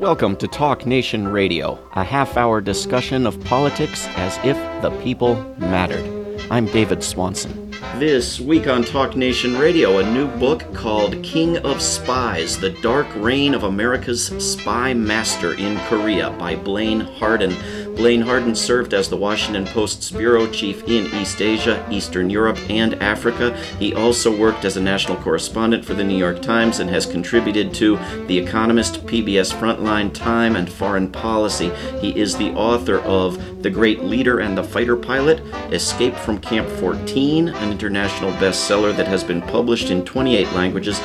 Welcome to Talk Nation Radio, a half hour discussion of politics as if the people mattered. I'm David Swanson. This week on Talk Nation Radio, a new book called King of Spies The Dark Reign of America's Spy Master in Korea by Blaine Harden. Blaine Harden served as the Washington Post's bureau chief in East Asia, Eastern Europe, and Africa. He also worked as a national correspondent for the New York Times and has contributed to The Economist, PBS Frontline, Time, and Foreign Policy. He is the author of The Great Leader and the Fighter Pilot, Escape from Camp 14, an international bestseller that has been published in 28 languages,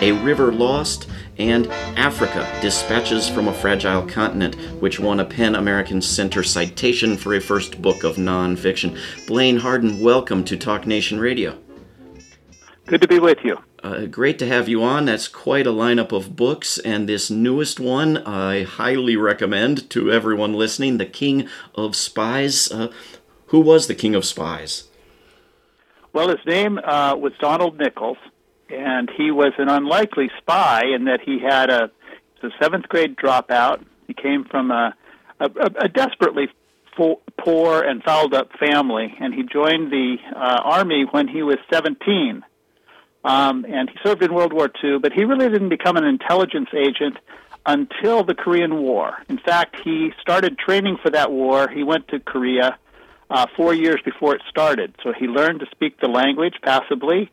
A River Lost, and Africa Dispatches from a Fragile Continent, which won a PEN American Center citation for a first book of nonfiction. Blaine Harden, welcome to Talk Nation Radio. Good to be with you. Uh, great to have you on. That's quite a lineup of books, and this newest one I highly recommend to everyone listening The King of Spies. Uh, who was the King of Spies? Well, his name uh, was Donald Nichols, and he was an unlikely spy in that he had a, a seventh grade dropout. He came from a, a, a desperately fo- poor and fouled up family, and he joined the uh, army when he was 17. Um, and he served in World War II, but he really didn't become an intelligence agent until the Korean War. In fact, he started training for that war. He went to Korea uh, four years before it started, so he learned to speak the language passably.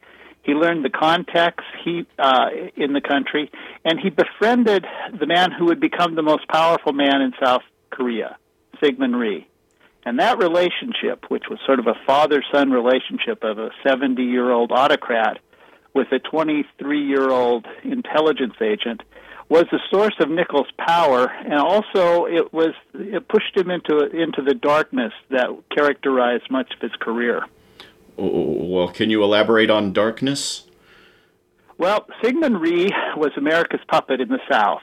He learned the context he uh, in the country, and he befriended the man who would become the most powerful man in South Korea, Syngman Rhee. And that relationship, which was sort of a father-son relationship of a 70-year-old autocrat with a 23-year-old intelligence agent, was the source of Nichols' power, and also it was it pushed him into into the darkness that characterized much of his career. Well, can you elaborate on darkness? Well, Syngman Rhee was America's puppet in the South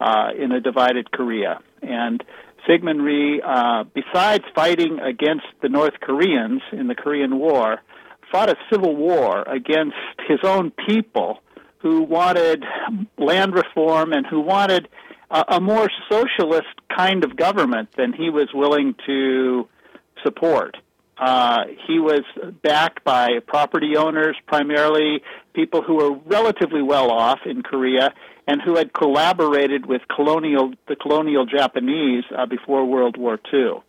uh, in a divided Korea. And Syngman Rhee, uh, besides fighting against the North Koreans in the Korean War, fought a civil war against his own people who wanted land reform and who wanted a, a more socialist kind of government than he was willing to support. Uh, he was backed by property owners, primarily people who were relatively well off in Korea and who had collaborated with colonial the colonial Japanese uh, before World War II.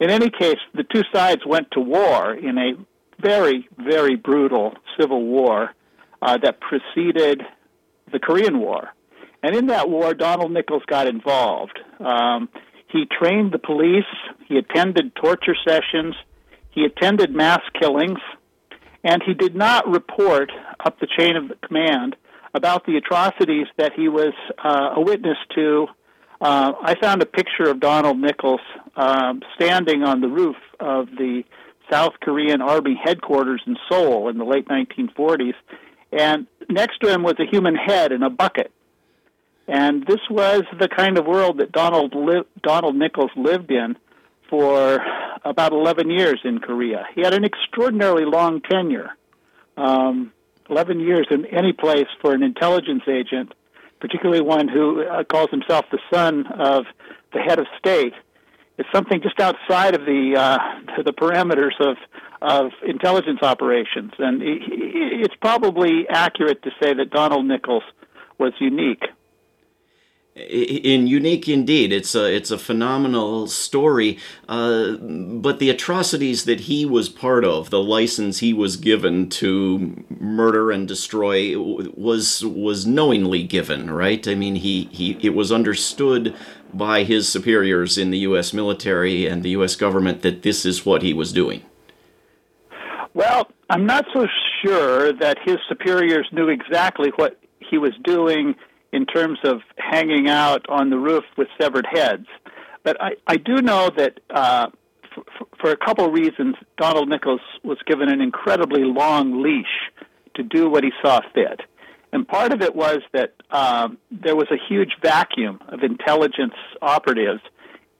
In any case, the two sides went to war in a very, very brutal civil war uh, that preceded the Korean War. And in that war, Donald Nichols got involved. Um, he trained the police. He attended torture sessions. He attended mass killings, and he did not report up the chain of command about the atrocities that he was uh, a witness to. Uh, I found a picture of Donald Nichols um, standing on the roof of the South Korean Army headquarters in Seoul in the late 1940s, and next to him was a human head in a bucket. And this was the kind of world that Donald li- Donald Nichols lived in for about 11 years in Korea. He had an extraordinarily long tenure. Um, 11 years in any place for an intelligence agent, particularly one who uh, calls himself the son of the head of state, is something just outside of the uh, the parameters of of intelligence operations. And it's probably accurate to say that Donald Nichols was unique in unique indeed. It's a it's a phenomenal story. Uh, but the atrocities that he was part of, the license he was given to murder and destroy, was was knowingly given, right? I mean, he he it was understood by his superiors in the U.S. military and the U.S. government that this is what he was doing. Well, I'm not so sure that his superiors knew exactly what he was doing in terms of hanging out on the roof with severed heads. But I, I do know that uh, for, for a couple of reasons, Donald Nichols was given an incredibly long leash to do what he saw fit. And part of it was that um, there was a huge vacuum of intelligence operatives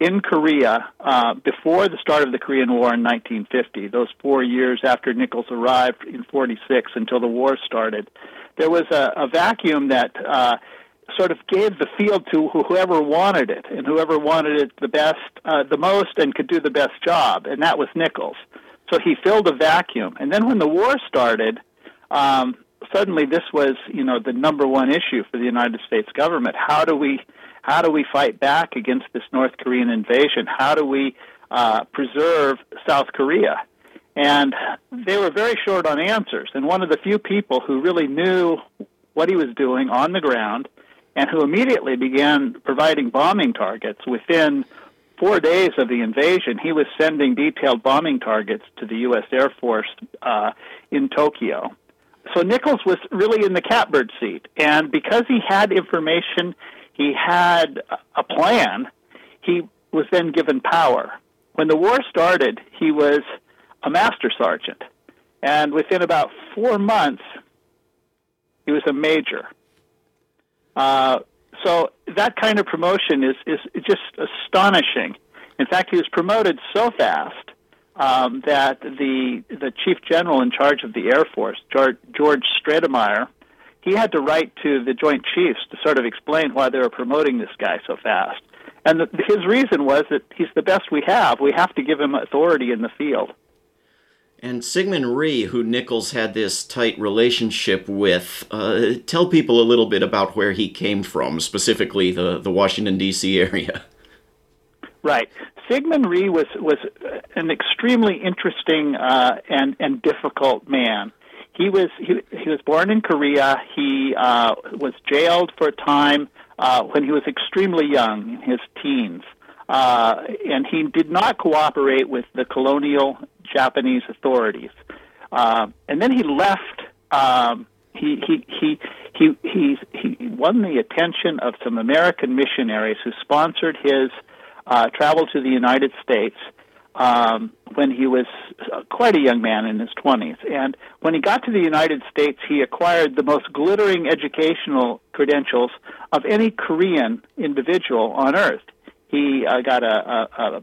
in Korea uh, before the start of the Korean War in 1950, those four years after Nichols arrived in 46 until the war started. There was a, a vacuum that uh, sort of gave the field to whoever wanted it and whoever wanted it the best, uh, the most, and could do the best job, and that was Nichols. So he filled a vacuum. And then when the war started, um, suddenly this was, you know, the number one issue for the United States government. How do we, how do we fight back against this North Korean invasion? How do we uh, preserve South Korea? And they were very short on answers. And one of the few people who really knew what he was doing on the ground and who immediately began providing bombing targets within four days of the invasion, he was sending detailed bombing targets to the U.S. Air Force uh, in Tokyo. So Nichols was really in the catbird seat, and because he had information, he had a plan. He was then given power. When the war started, he was a master sergeant, and within about four months, he was a major. Uh, so that kind of promotion is, is just astonishing. In fact, he was promoted so fast um, that the the chief general in charge of the Air Force, George, George Stratemeyer, he had to write to the Joint Chiefs to sort of explain why they were promoting this guy so fast. And the, his reason was that he's the best we have. We have to give him authority in the field. And Syngman Rhee, who Nichols had this tight relationship with, uh, tell people a little bit about where he came from, specifically the, the Washington, D.C. area. Right. Syngman Rhee was, was an extremely interesting uh, and, and difficult man. He was, he, he was born in Korea. He uh, was jailed for a time uh, when he was extremely young, in his teens. Uh, and he did not cooperate with the colonial Japanese authorities. Uh, and then he left. Um, he he he he he he won the attention of some American missionaries who sponsored his uh, travel to the United States um, when he was quite a young man in his 20s. And when he got to the United States, he acquired the most glittering educational credentials of any Korean individual on earth. He uh, got a, a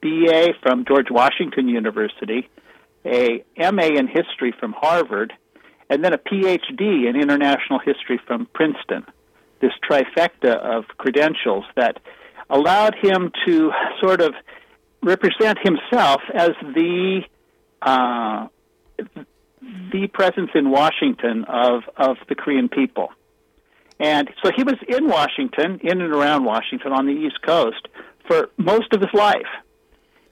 BA from George Washington University, a MA in history from Harvard, and then a PhD in international history from Princeton. This trifecta of credentials that allowed him to sort of represent himself as the uh, the presence in Washington of of the Korean people. And so he was in Washington, in and around Washington on the East Coast for most of his life.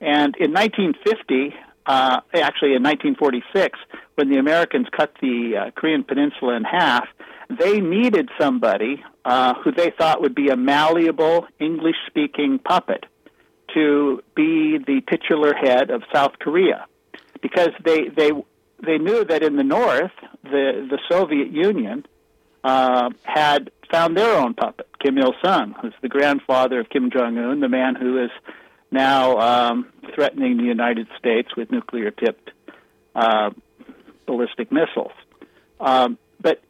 And in 1950, uh, actually in 1946, when the Americans cut the uh, Korean Peninsula in half, they needed somebody uh, who they thought would be a malleable English speaking puppet to be the titular head of South Korea. Because they, they, they knew that in the north, the, the Soviet Union uh, had found their own puppet, Kim Il sung, who's the grandfather of Kim Jong un, the man who is now um, threatening the United States with nuclear tipped uh, ballistic missiles. Um, but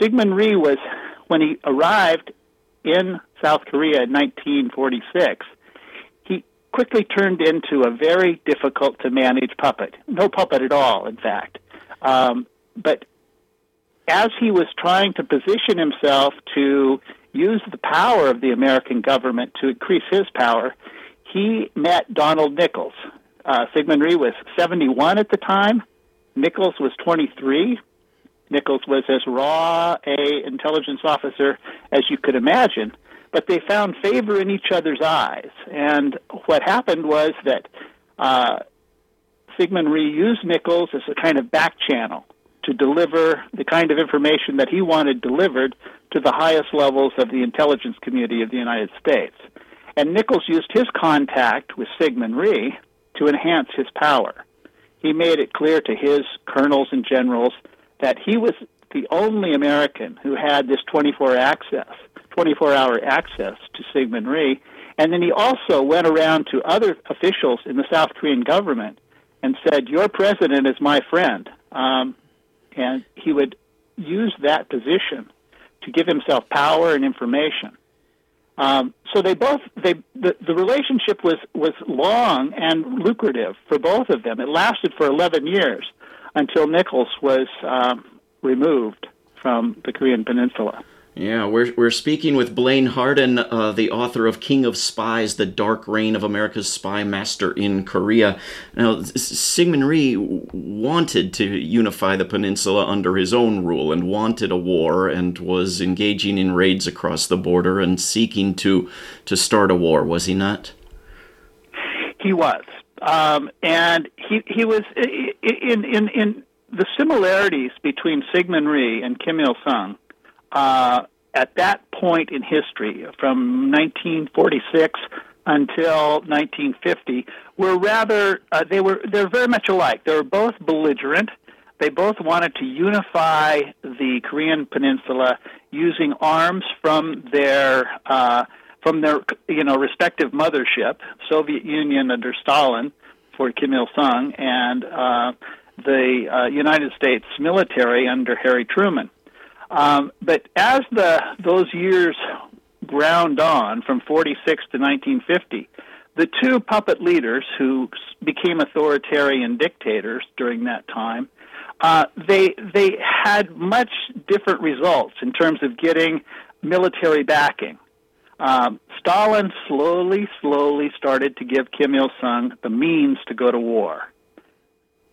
Syngman Rhee was, when he arrived in South Korea in 1946, he quickly turned into a very difficult to manage puppet. No puppet at all, in fact. Um, but as he was trying to position himself to use the power of the American government to increase his power, he met Donald Nichols. Uh, Syngman Rhee was 71 at the time. Nichols was 23. Nichols was as raw a intelligence officer as you could imagine, but they found favor in each other's eyes. And what happened was that uh, Syngman Rhee used Nichols as a kind of back channel to deliver the kind of information that he wanted delivered to the highest levels of the intelligence community of the United States. And Nichols used his contact with Syngman Rhee to enhance his power. He made it clear to his colonels and generals that he was the only American who had this 24 access, 24 hour access to Syngman Rhee. And then he also went around to other officials in the South Korean government and said, Your president is my friend. Um, and he would use that position to give himself power and information. Um, so they both they the, the relationship was was long and lucrative for both of them. It lasted for 11 years until Nichols was um, removed from the Korean Peninsula. Yeah, we're, we're speaking with Blaine Harden, uh, the author of King of Spies The Dark Reign of America's Spy Master in Korea. Now, Syngman Rhee wanted to unify the peninsula under his own rule and wanted a war and was engaging in raids across the border and seeking to, to start a war, was he not? He was. Um, and he, he was in, in, in the similarities between Syngman Rhee and Kim Il sung uh, at that point in history, from 1946 until 1950, were rather uh, they were they're very much alike. They were both belligerent. They both wanted to unify the Korean Peninsula using arms from their uh, from their you know respective mothership, Soviet Union under Stalin for Kim Il Sung, and uh, the uh, United States military under Harry Truman. Um, but as the those years ground on from 46 to 1950, the two puppet leaders who became authoritarian dictators during that time, uh, they they had much different results in terms of getting military backing. Um, Stalin slowly, slowly started to give Kim Il Sung the means to go to war.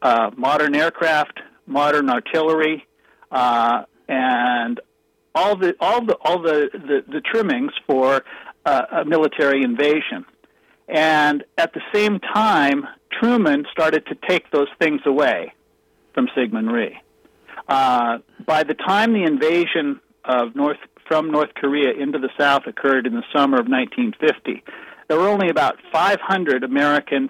Uh, modern aircraft, modern artillery, uh, and all the all the all the the, the trimmings for uh, a military invasion. And at the same time, Truman started to take those things away from Syngman Rhee. Uh, by the time the invasion of North from North Korea into the South occurred in the summer of 1950, there were only about 500 American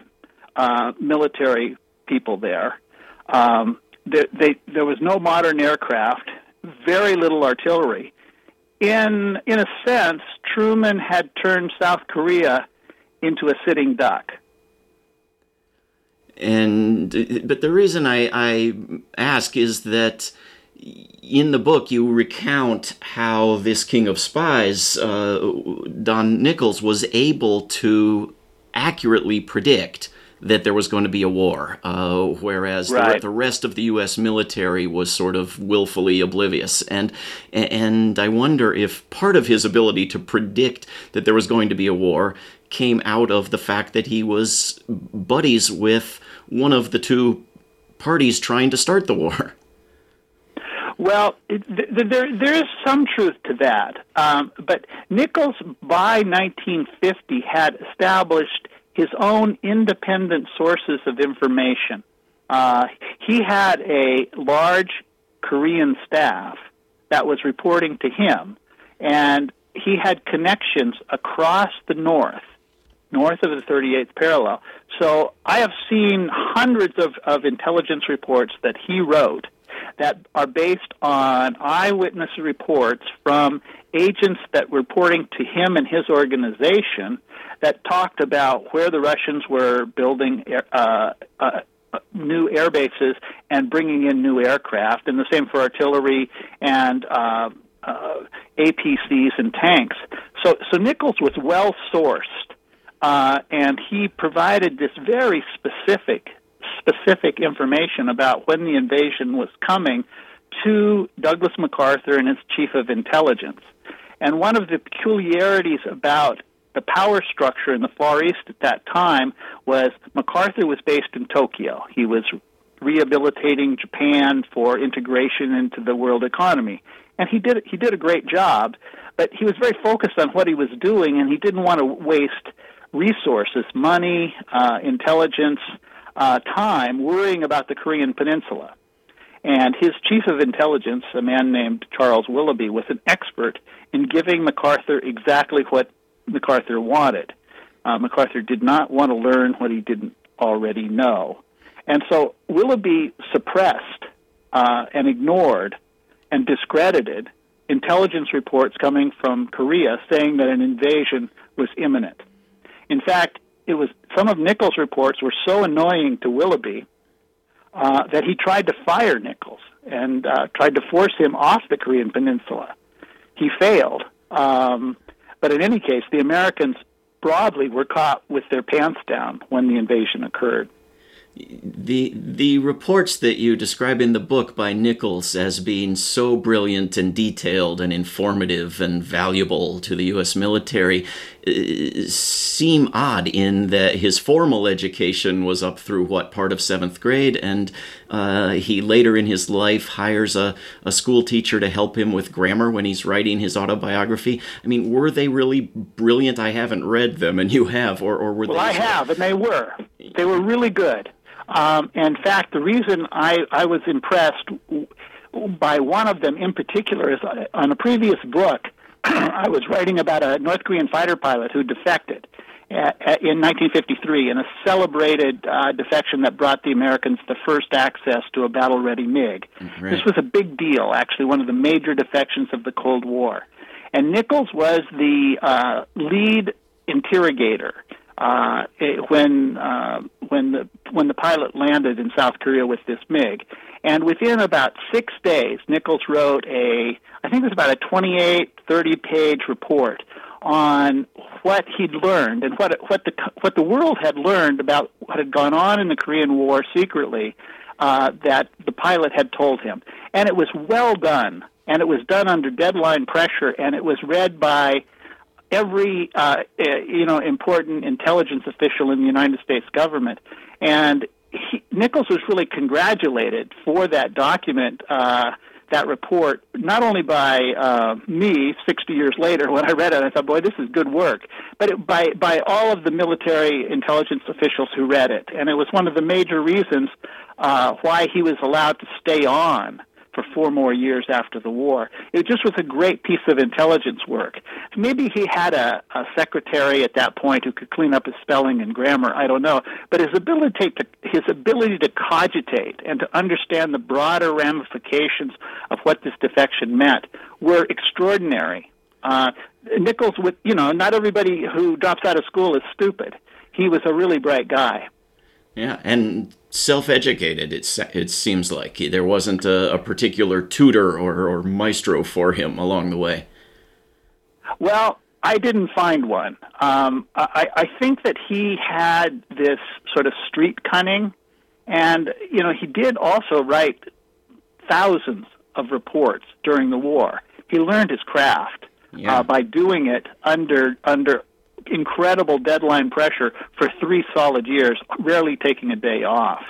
uh, military people there. Um, they, there was no modern aircraft, very little artillery. In in a sense, Truman had turned South Korea into a sitting duck. And but the reason I, I ask is that in the book you recount how this king of spies, uh, Don Nichols, was able to accurately predict that there was going to be a war, uh, whereas right. the, the, rest of the U.S. military was sort of willfully oblivious. And and I wonder if part of his ability to predict that there was going to be a war came out of the fact that he was buddies with one of the two parties trying to start the war. Well, it, there there is some truth to that, um, but Nichols by 1950 had established his own independent sources of information. Uh, he had a large Korean staff that was reporting to him, and he had connections across the north, north of the 38th parallel. So I have seen hundreds of, of intelligence reports that he wrote that are based on eyewitness reports from agents that were reporting to him and his organization that talked about where the Russians were building uh, uh, new air bases and bringing in new aircraft, and the same for artillery and uh, uh, APCs and tanks. So, so Nichols was well sourced, uh, and he provided this very specific, specific information about when the invasion was coming to Douglas MacArthur and his chief of intelligence. And one of the peculiarities about the power structure in the Far East at that time was MacArthur was based in Tokyo. He was rehabilitating Japan for integration into the world economy, and he did he did a great job. But he was very focused on what he was doing, and he didn't want to waste resources, money, uh, intelligence, uh, time worrying about the Korean Peninsula. And his chief of intelligence, a man named Charles Willoughby, was an expert in giving MacArthur exactly what MacArthur wanted. Uh, MacArthur did not want to learn what he didn't already know. And so Willoughby suppressed uh, and ignored and discredited intelligence reports coming from Korea saying that an invasion was imminent. In fact, it was some of Nichols' reports were so annoying to Willoughby uh, that he tried to fire Nichols and uh, tried to force him off the Korean Peninsula. He failed, um, but in any case, the Americans broadly were caught with their pants down when the invasion occurred. the the reports that you describe in the book by Nichols as being so brilliant and detailed and informative and valuable to the U.S. military seem odd in that his formal education was up through what part of seventh grade, and uh, he later in his life hires a, a school teacher to help him with grammar when he's writing his autobiography. I mean, were they really brilliant? I haven't read them, and you have, or, or were well, they? Well, I have, and they were. They were really good. Um, in fact, the reason I, I was impressed by one of them in particular is uh, on a previous book, I was writing about a North Korean fighter pilot who defected uh, in 1953 in a celebrated uh, defection that brought the Americans the first access to a battle ready MiG. Right. This was a big deal, actually, one of the major defections of the Cold War. And Nichols was the uh, lead interrogator uh, when uh, when the when the pilot landed in South Korea with this MiG. And within about six days, Nichols wrote a I think it was about a 28, 30 page report on what he'd learned and what what the what the world had learned about what had gone on in the Korean War secretly uh, that the pilot had told him. And it was well done, and it was done under deadline pressure, and it was read by every uh, eh, you know important intelligence official in the United States government, and he, Nichols was really congratulated for that document. Uh, that report, not only by uh, me 60 years later when I read it, I thought, boy, this is good work, but it, by, by all of the military intelligence officials who read it. And it was one of the major reasons uh, why he was allowed to stay on for four more years after the war. It just was a great piece of intelligence work. Maybe he had a, a secretary at that point who could clean up his spelling and grammar. I don't know, but his ability to his ability to cogitate and to understand the broader ramifications of what this defection meant were extraordinary. Uh, Nichols, with you know, not everybody who drops out of school is stupid. He was a really bright guy. Yeah, and self-educated. It it seems like there wasn't a, a particular tutor or, or maestro for him along the way. Well, I didn't find one. Um, I, I think that he had this sort of street cunning, and you know he did also write thousands of reports during the war. He learned his craft yeah. uh, by doing it under under incredible deadline pressure for three solid years, rarely taking a day off.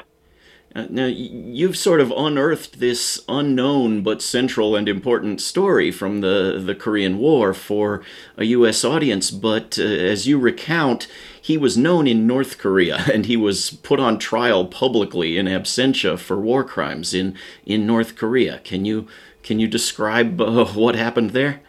Uh, now, you've sort of unearthed this unknown but central and important story from the, the Korean War for a U.S. audience, but uh, as you recount, he was known in North Korea and he was put on trial publicly in absentia for war crimes in, in North Korea. Can you, can you describe uh, what happened there?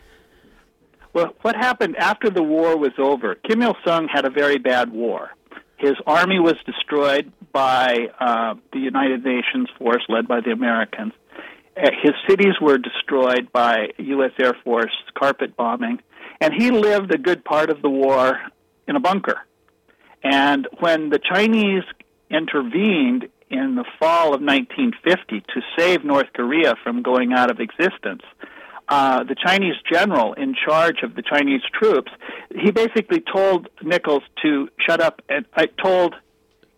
Well, what happened after the war was over? Kim Il sung had a very bad war. His army was destroyed by uh, the United Nations force led by the Americans. Uh, his cities were destroyed by U.S. Air Force carpet bombing, and he lived a good part of the war in a bunker. And when the Chinese intervened in the fall of 1950 to save North Korea from going out of existence, uh, the Chinese general in charge of the Chinese troops, he basically told Nichols to shut up and I told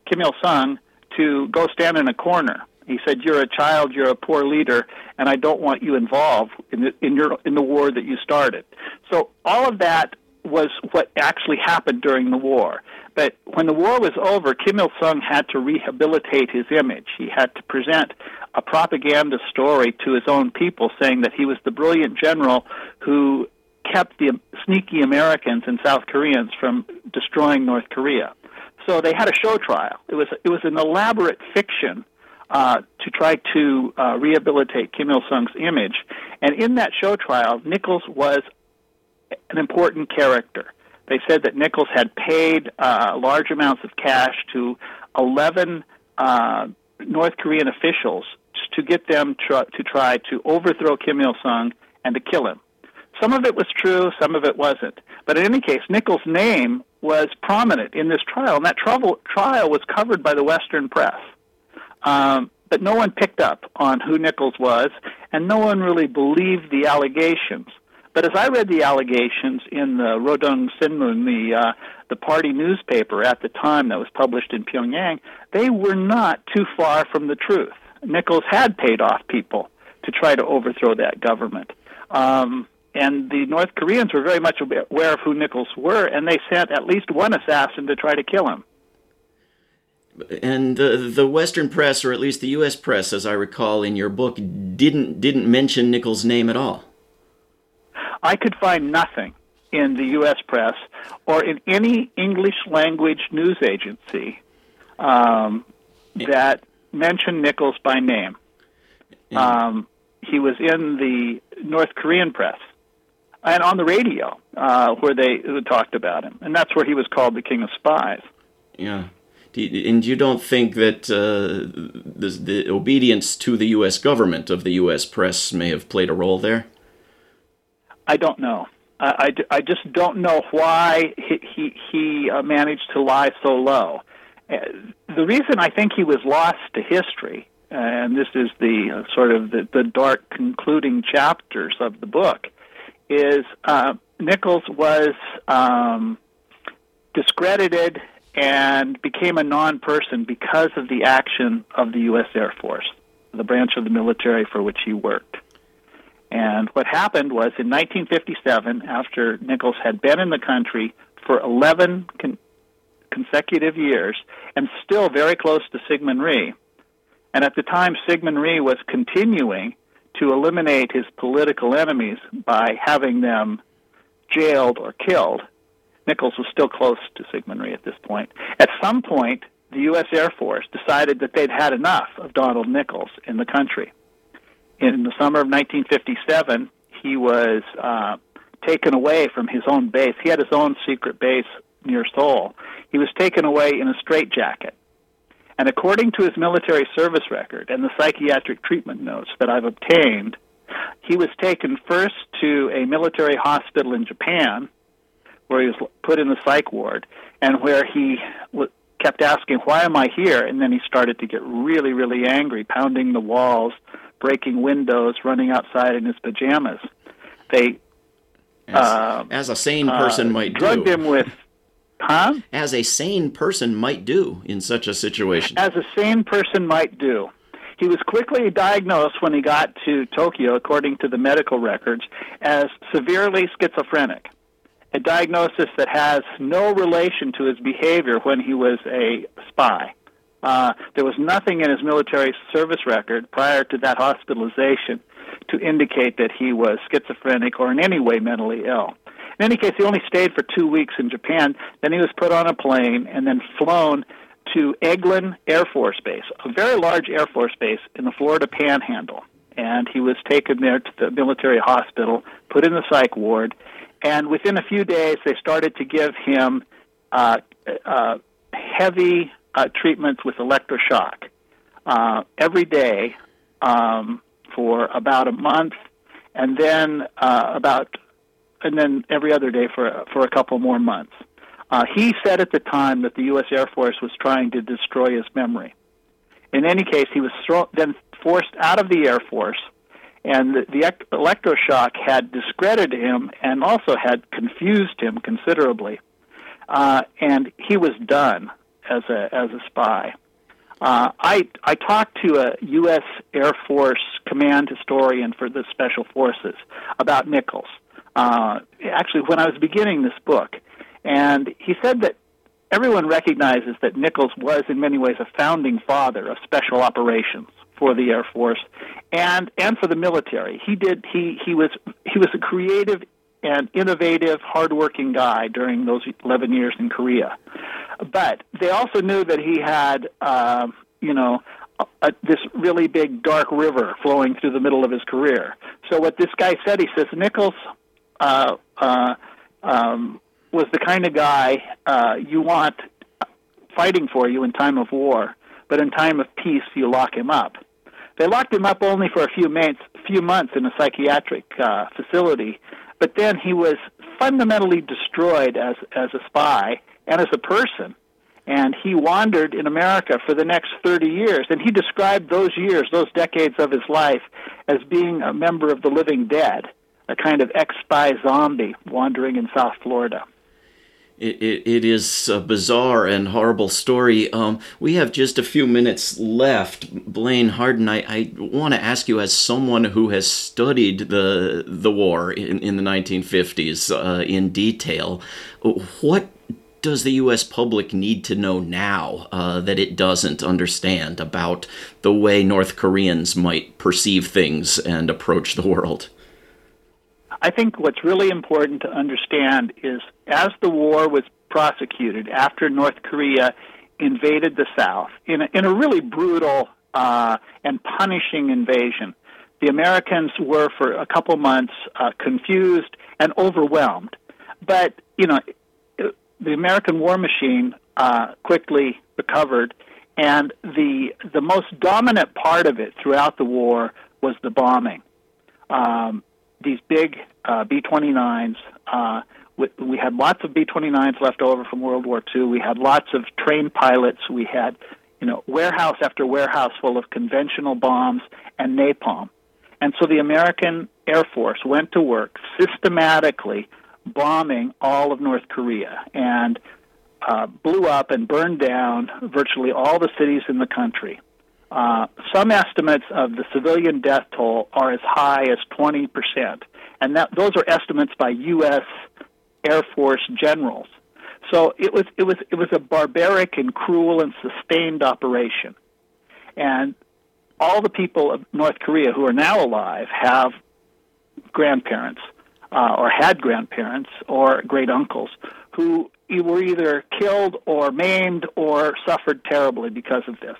Kim Il Sung to go stand in a corner. He said, "You're a child. You're a poor leader, and I don't want you involved in the, in your in the war that you started." So all of that was what actually happened during the war. But when the war was over, Kim Il Sung had to rehabilitate his image. He had to present a propaganda story to his own people, saying that he was the brilliant general who kept the sneaky Americans and South Koreans from destroying North Korea. So they had a show trial. It was it was an elaborate fiction uh, to try to uh, rehabilitate Kim Il Sung's image, and in that show trial, Nichols was an important character. They said that Nichols had paid uh, large amounts of cash to 11 uh, North Korean officials to get them tr- to try to overthrow Kim Il sung and to kill him. Some of it was true, some of it wasn't. But in any case, Nichols' name was prominent in this trial, and that trouble, trial was covered by the Western press. Um, but no one picked up on who Nichols was, and no one really believed the allegations. But as I read the allegations in the Rodong Sinmun, the uh, the party newspaper at the time that was published in Pyongyang, they were not too far from the truth. Nichols had paid off people to try to overthrow that government. Um, and the North Koreans were very much aware of who Nichols were, and they sent at least one assassin to try to kill him. And uh, the Western press, or at least the U.S. press, as I recall in your book, didn't didn't mention Nichols' name at all. I could find nothing in the U.S. press or in any English language news agency um, that mentioned Nichols by name. Um, he was in the North Korean press and on the radio uh, where they talked about him, and that's where he was called the King of Spies. Yeah. And you don't think that uh, the, the, obedience to the U.S. government of the U.S. press may have played a role there? I don't know. I, I, I just don't know why he he, he uh, managed to lie so low. Uh, the reason I think he was lost to history, and this is the uh, sort of the, the dark concluding chapters of the book, is uh, Nichols was um, discredited and became a non-person because of the action of the U.S. Air Force, the branch of the military for which he worked. And what happened was in 1957, after Nichols had been in the country for 11 con- consecutive years and still very close to Syngman Rhee, and at the time Syngman Rhee was continuing to eliminate his political enemies by having them jailed or killed. Nichols was still close to Syngman Rhee at this point. At some point, the U.S. Air Force decided that they'd had enough of Donald Nichols in the country. In the summer of 1957, he was uh, taken away from his own base. He had his own secret base near Seoul. He was taken away in a straitjacket and according to his military service record and the psychiatric treatment notes that I've obtained, he was taken first to a military hospital in Japan, where he was put in the psych ward, and where he kept asking, Why am I here? And then he started to get really, really angry, pounding the walls, breaking windows, running outside in his pajamas. They as, uh, as a sane person uh, might drugged do. him with Huh? As a sane person might do in such a situation. As a sane person might do. He was quickly diagnosed when he got to Tokyo, according to the medical records, as severely schizophrenic. A diagnosis that has no relation to his behavior when he was a spy. Uh, there was nothing in his military service record prior to that hospitalization to indicate that he was schizophrenic or in any way mentally ill. In any case, he only stayed for two weeks in Japan. Then he was put on a plane and then flown to Eglin Air Force Base, a very large Air Force base in the Florida Panhandle. And he was taken there to the military hospital, put in the psych ward, and within a few days, they started to give him uh, uh, heavy uh, treatments with electroshock uh, every day um, for about a month, and then uh, about and then every other day for for a couple more months. Uh, he said at the time that the U.S. Air Force was trying to destroy his memory. In any case, he was throw- then forced out of the Air Force, and the, the electroshock had discredited him and also had confused him considerably. Uh, and he was done as a as a spy. Uh, I I talked to a U.S. Air Force command historian for the Special Forces about Nichols, uh, actually when I was beginning this book, and he said that everyone recognizes that Nichols was in many ways a founding father of special operations for the Air Force and and for the military. He did he he was he was a creative and innovative, hardworking guy during those 11 years in Korea. But they also knew that he had, uh, you know, a, this really big dark river flowing through the middle of his career. So what this guy said, he says, Nichols uh, uh, um, was the kind of guy uh, you want fighting for you in time of war, but in time of peace you lock him up. They locked him up only for a few months, few months in a psychiatric uh, facility, but then he was fundamentally destroyed as as a spy and as a person. And he wandered in America for the next 30 years. And he described those years, those decades of his life, as being a member of the living dead a kind of ex spy zombie wandering in South Florida. It, it, it is a bizarre and horrible story. Um, we have just a few minutes left. Blaine Harden, I, I want to ask you, as someone who has studied the, the war in, in the 1950s uh, in detail, what does the U.S. public need to know now uh, that it doesn't understand about the way North Koreans might perceive things and approach the world? I think what's really important to understand is as the war was prosecuted after North Korea invaded the South in a, in a really brutal uh, and punishing invasion, the Americans were for a couple months uh, confused and overwhelmed. But you know, the American war machine uh, quickly recovered, and the the most dominant part of it throughout the war was the bombing. Um, these big uh, B-29s. Uh, we, we had lots of B-29s left over from World War II. We had lots of trained pilots. We had, you know, warehouse after warehouse full of conventional bombs and napalm. And so the American Air Force went to work systematically bombing all of North Korea and uh, blew up and burned down virtually all the cities in the country. Uh, some estimates of the civilian death toll are as high as 20 percent and that those are estimates by U.S. Air Force generals. So it was it was it was a barbaric and cruel and sustained operation, and all the people of North Korea who are now alive have grandparents uh, or had grandparents or great uncles who were either killed or maimed or suffered terribly because of this.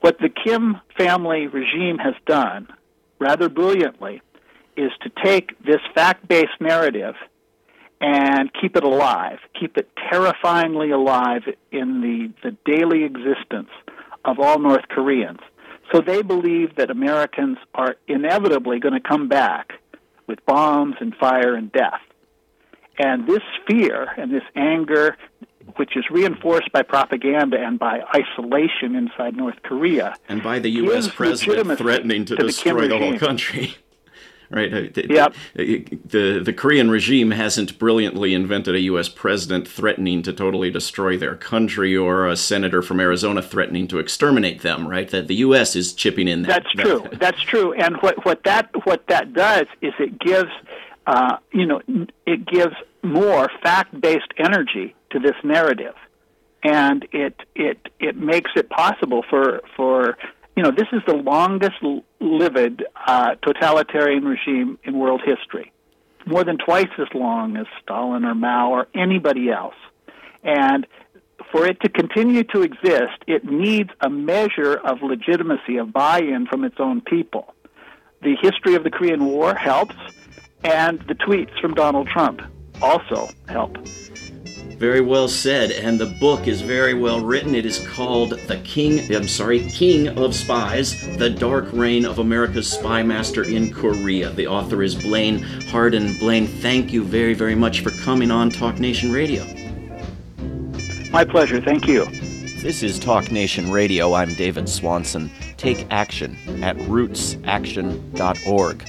What the Kim family regime has done, rather brilliantly, is to take this fact based narrative and keep it alive, keep it terrifyingly alive in the, the daily existence of all North Koreans. So they believe that Americans are inevitably going to come back with bombs and fire and death. And this fear and this anger, which is reinforced by propaganda and by isolation inside North Korea, and by the U.S. president threatening to, to destroy the, the whole country right? Uh, the, yep. the, the Korean regime hasn't brilliantly invented a U.S. president threatening to totally destroy their country or a senator from Arizona threatening to exterminate them, right? That the U.S. is chipping in. That, That's that. true. That's true. And what, what that what that does is it gives, uh, you know, it gives more fact-based energy to this narrative, and it it it makes it possible for for you know, this is the longest lived uh, totalitarian regime in world history, more than twice as long as Stalin or Mao or anybody else. And for it to continue to exist, it needs a measure of legitimacy, of buy in from its own people. The history of the Korean War helps, and the tweets from Donald Trump also help. Very well said, and the book is very well written. It is called The King, I'm sorry, King of Spies, The Dark Reign of America's Spy Master in Korea. The author is Blaine Harden. Blaine, thank you very, very much for coming on Talk Nation Radio. My pleasure. Thank you. This is Talk Nation Radio. I'm David Swanson. Take action at rootsaction.org.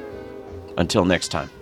Until next time.